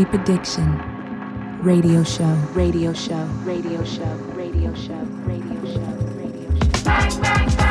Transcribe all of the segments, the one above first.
Deep Addiction. Radio Show, Radio Show, Radio Show, Radio Show, Radio Show, Radio Show. Bang, bang, bang.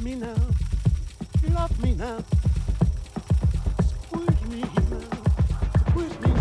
me now, love me now, squeeze me now, squeeze me now.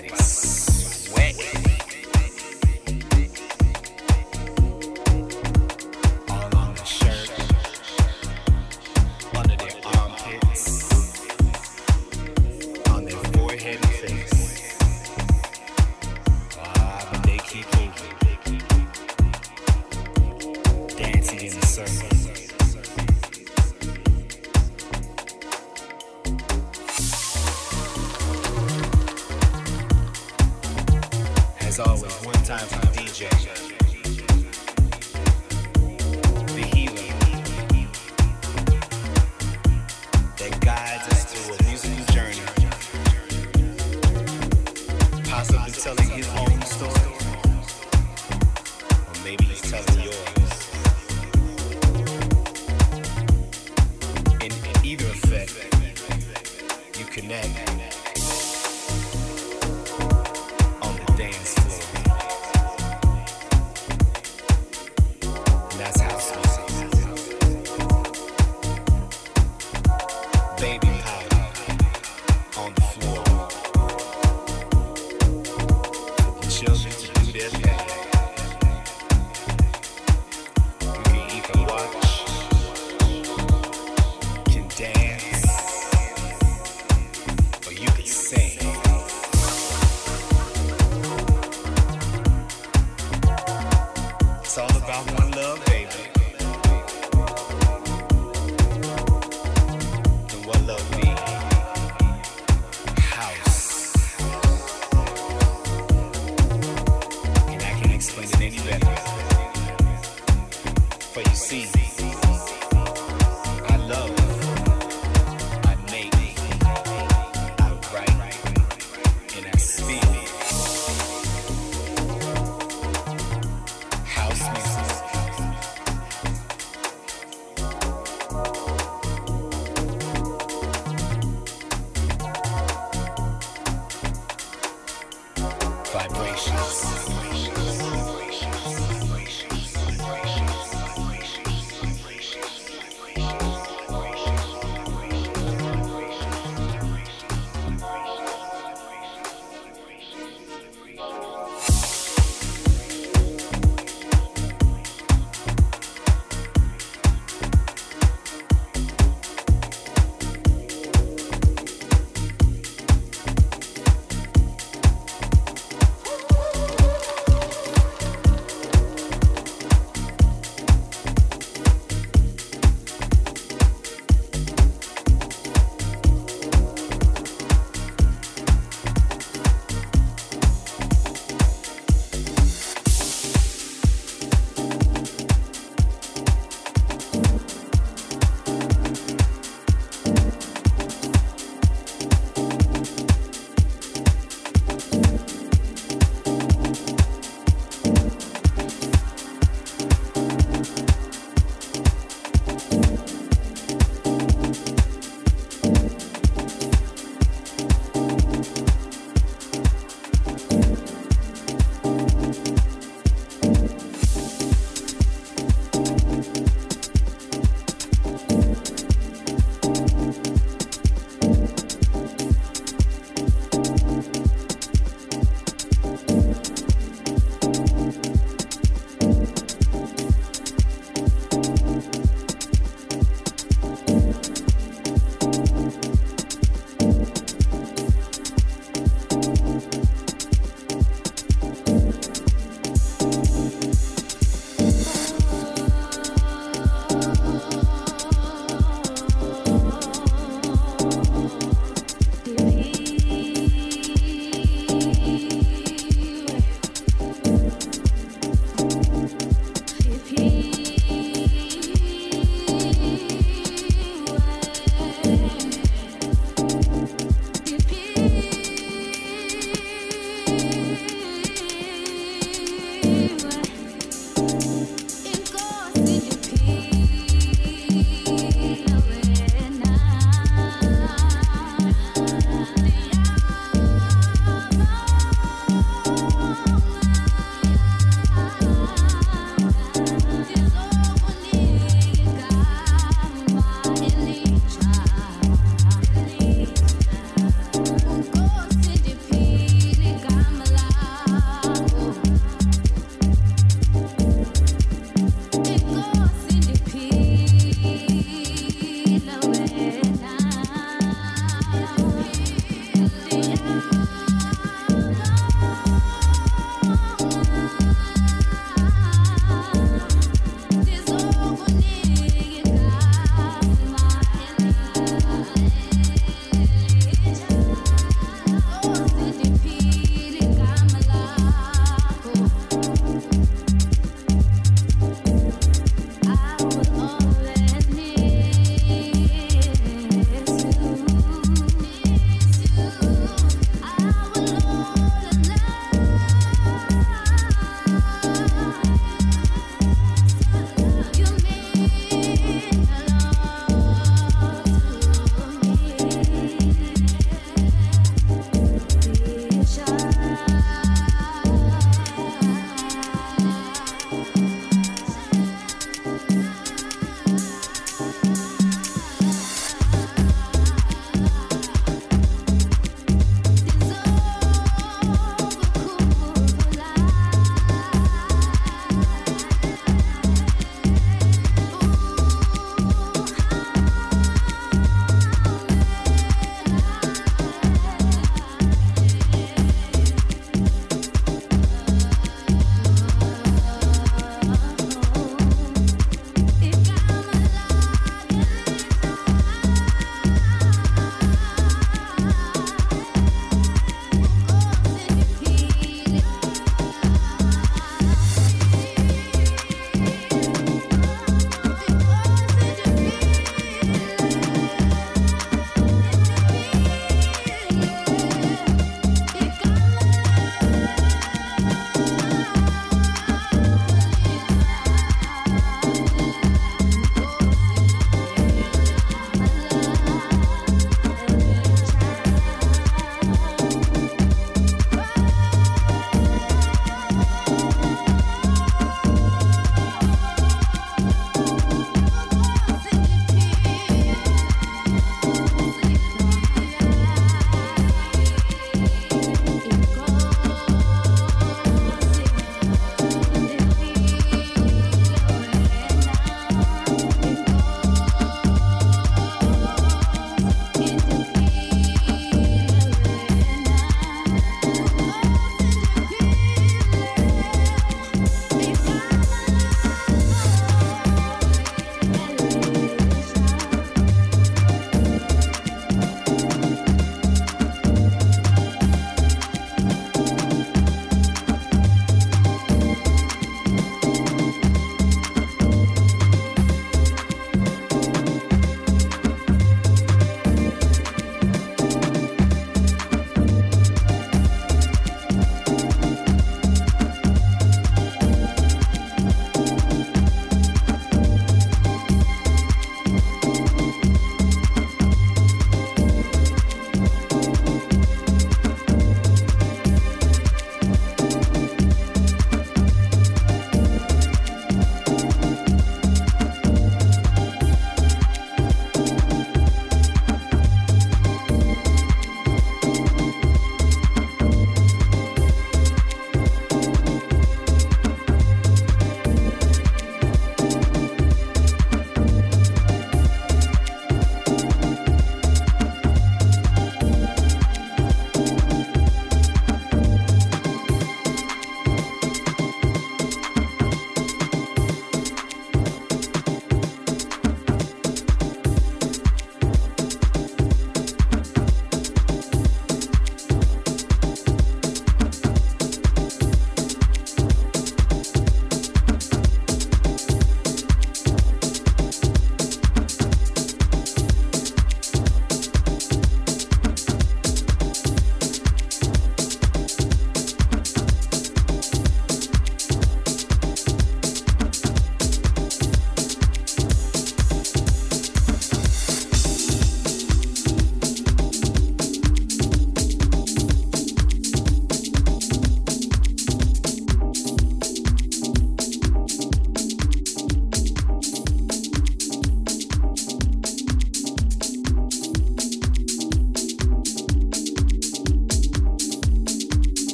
ります。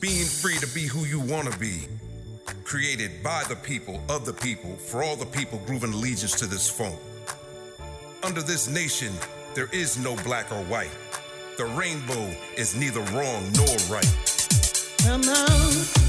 Being free to be who you want to be. Created by the people, of the people, for all the people grooving allegiance to this funk. Under this nation, there is no black or white. The rainbow is neither wrong nor right. Come on.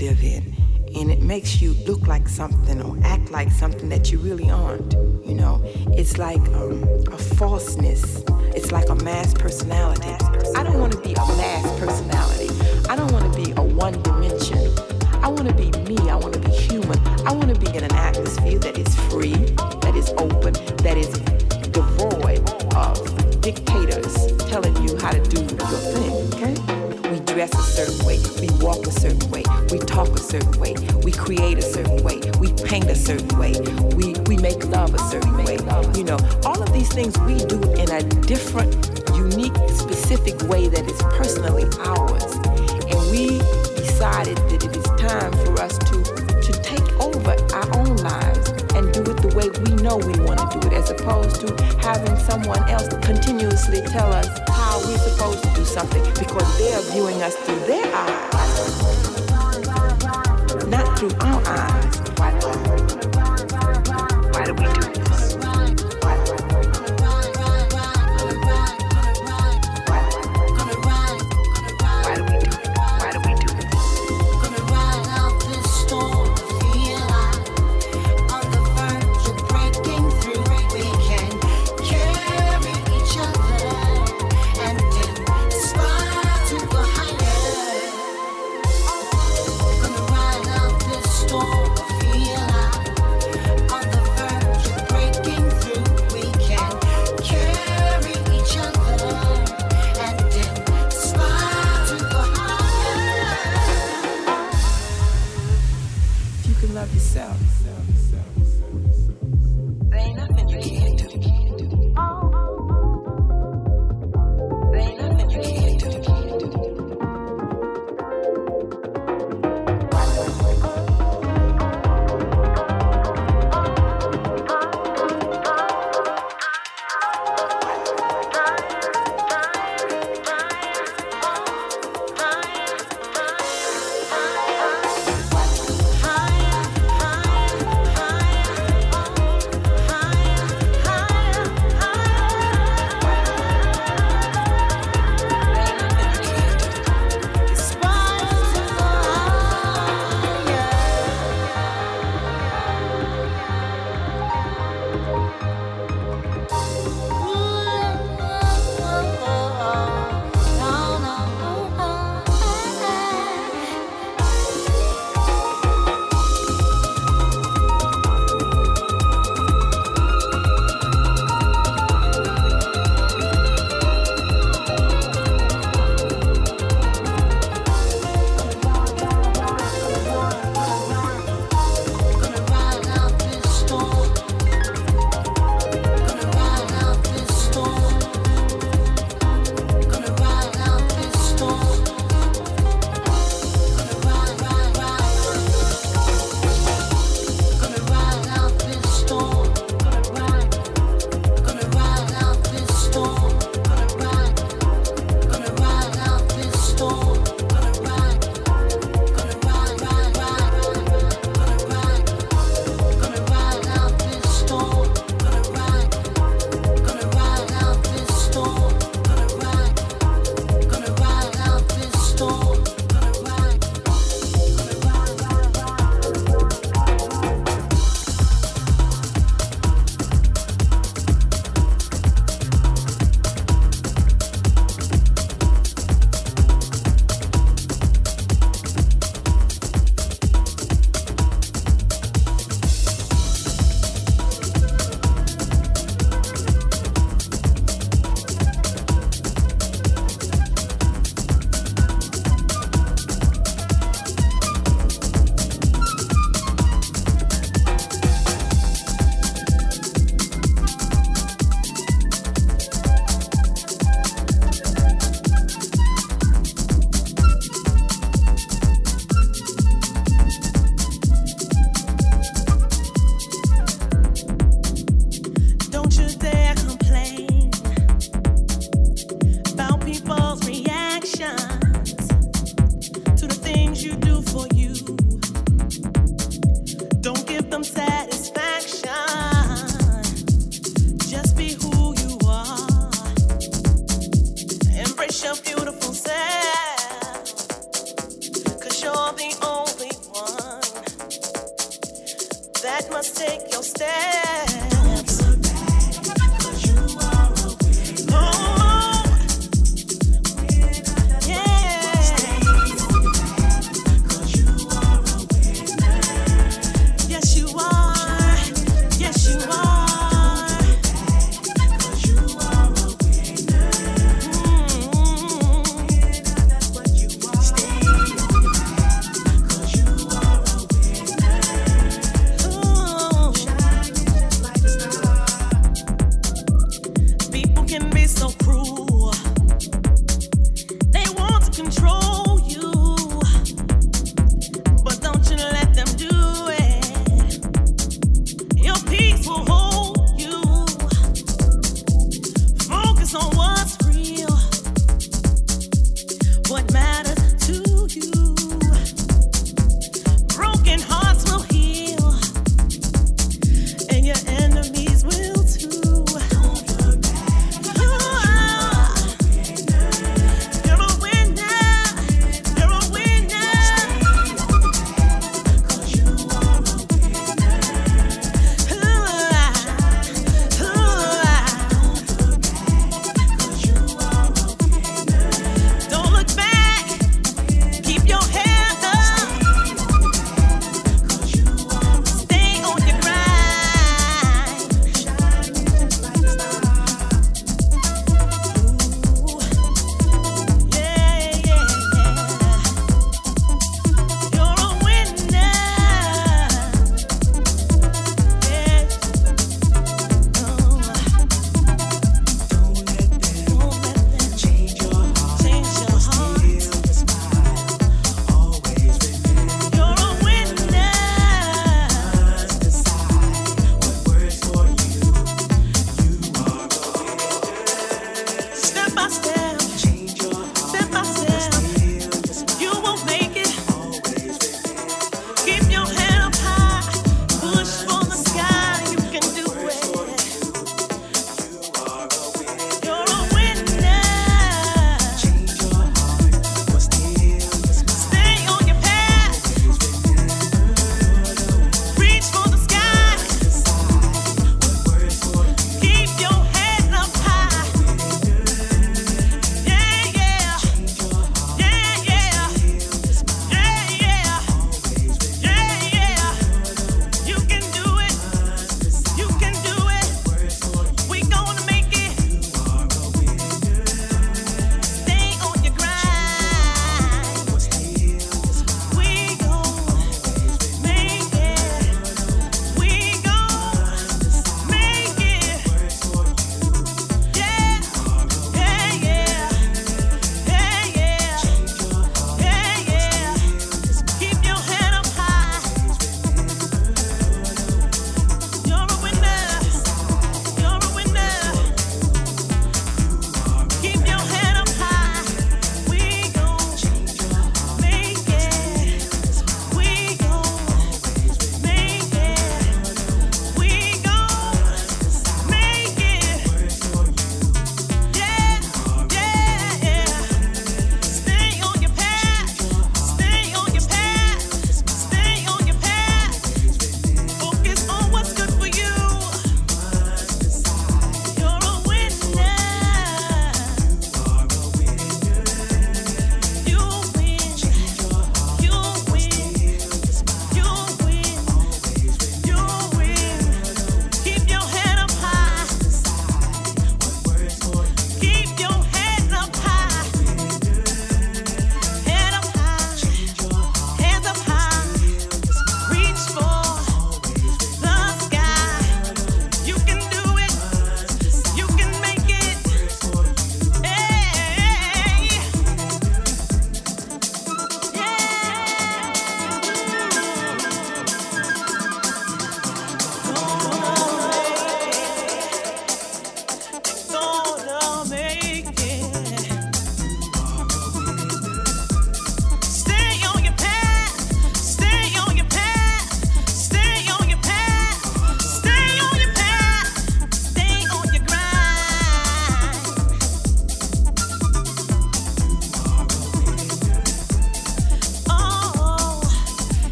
live in. And it makes you look like something or act like something that you really aren't. You know, it's like um, a falseness, it's like a mass personality.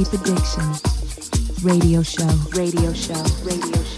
Deep Addiction Radio Show. Radio Show. Radio Show.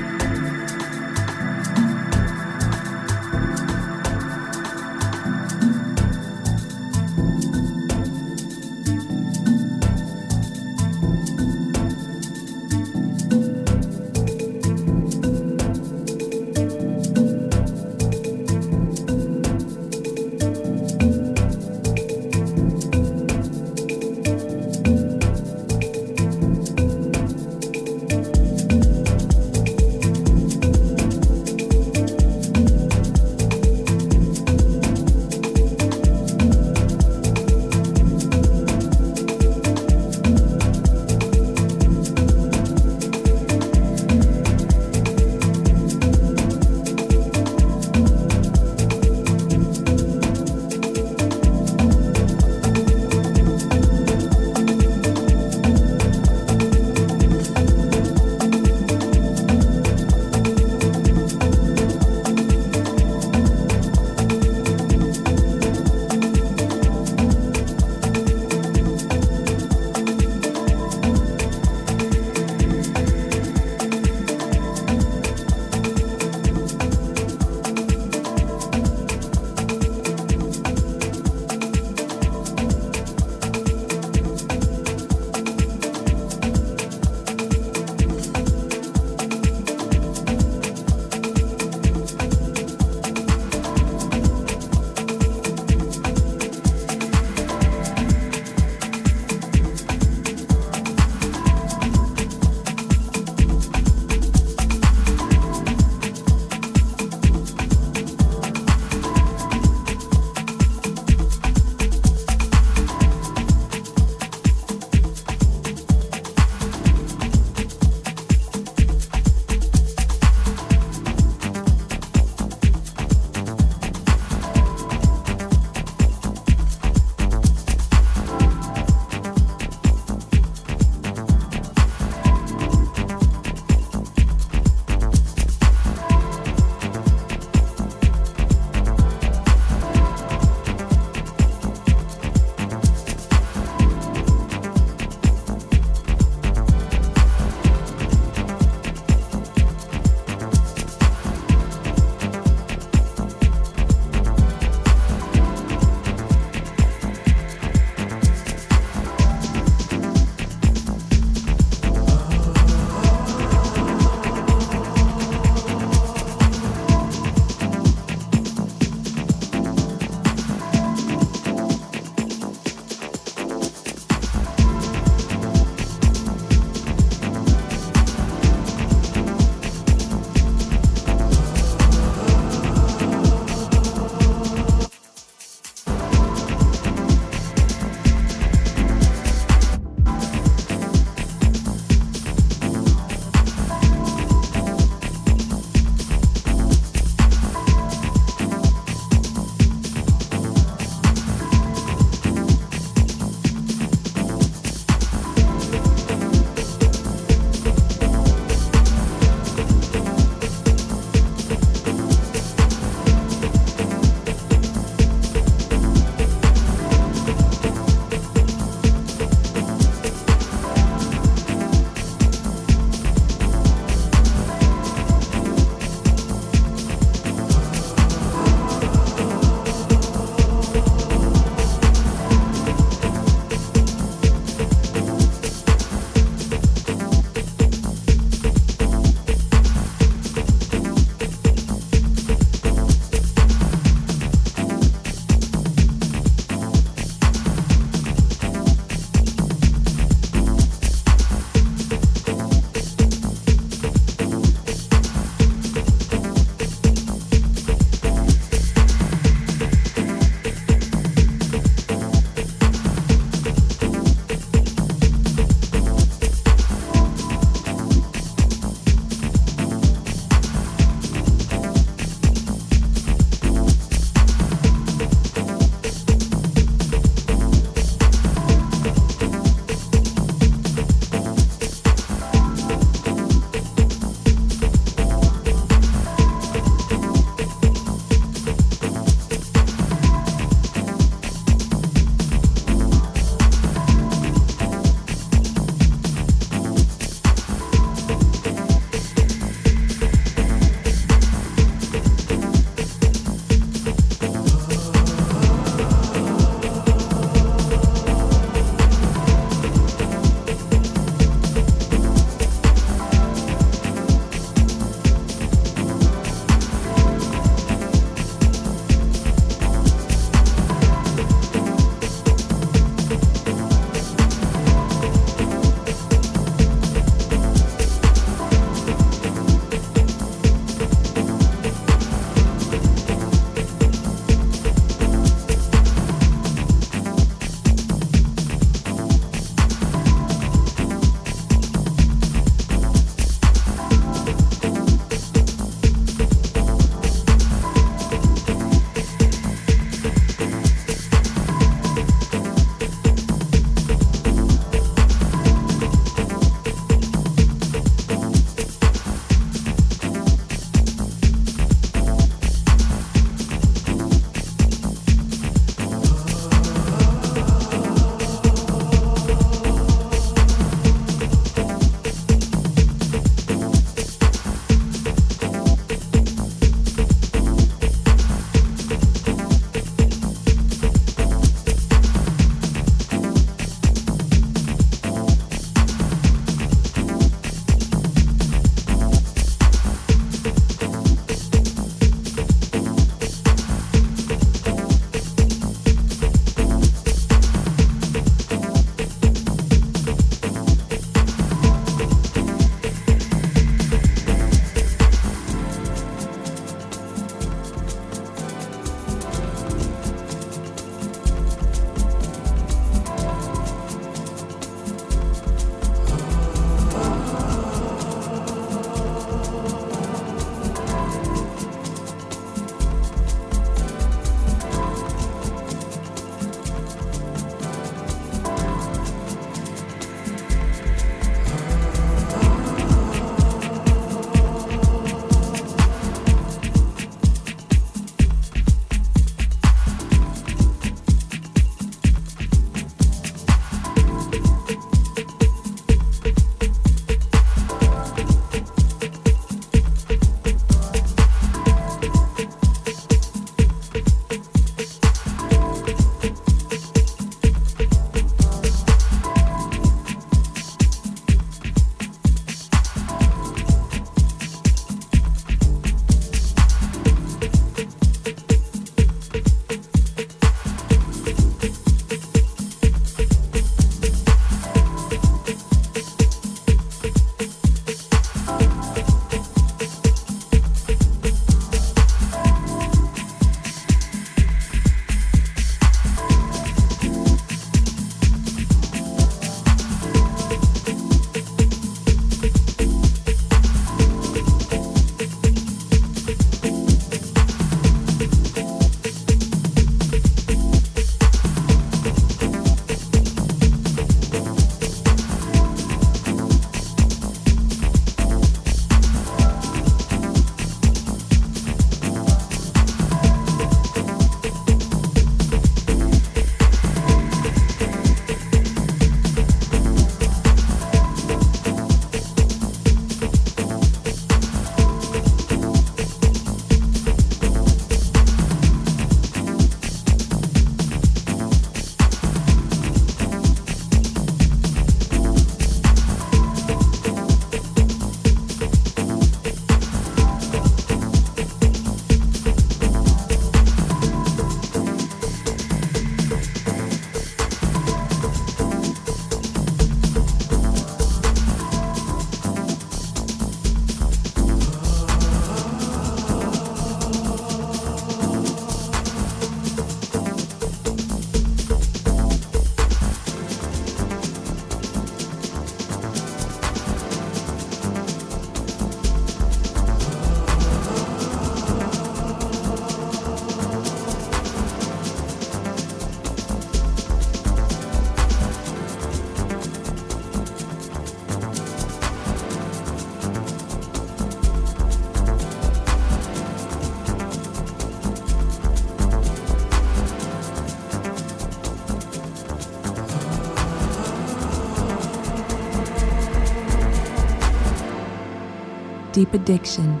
Deep Addiction,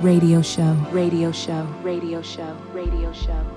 Radio Show, Radio Show, Radio Show, Radio Show.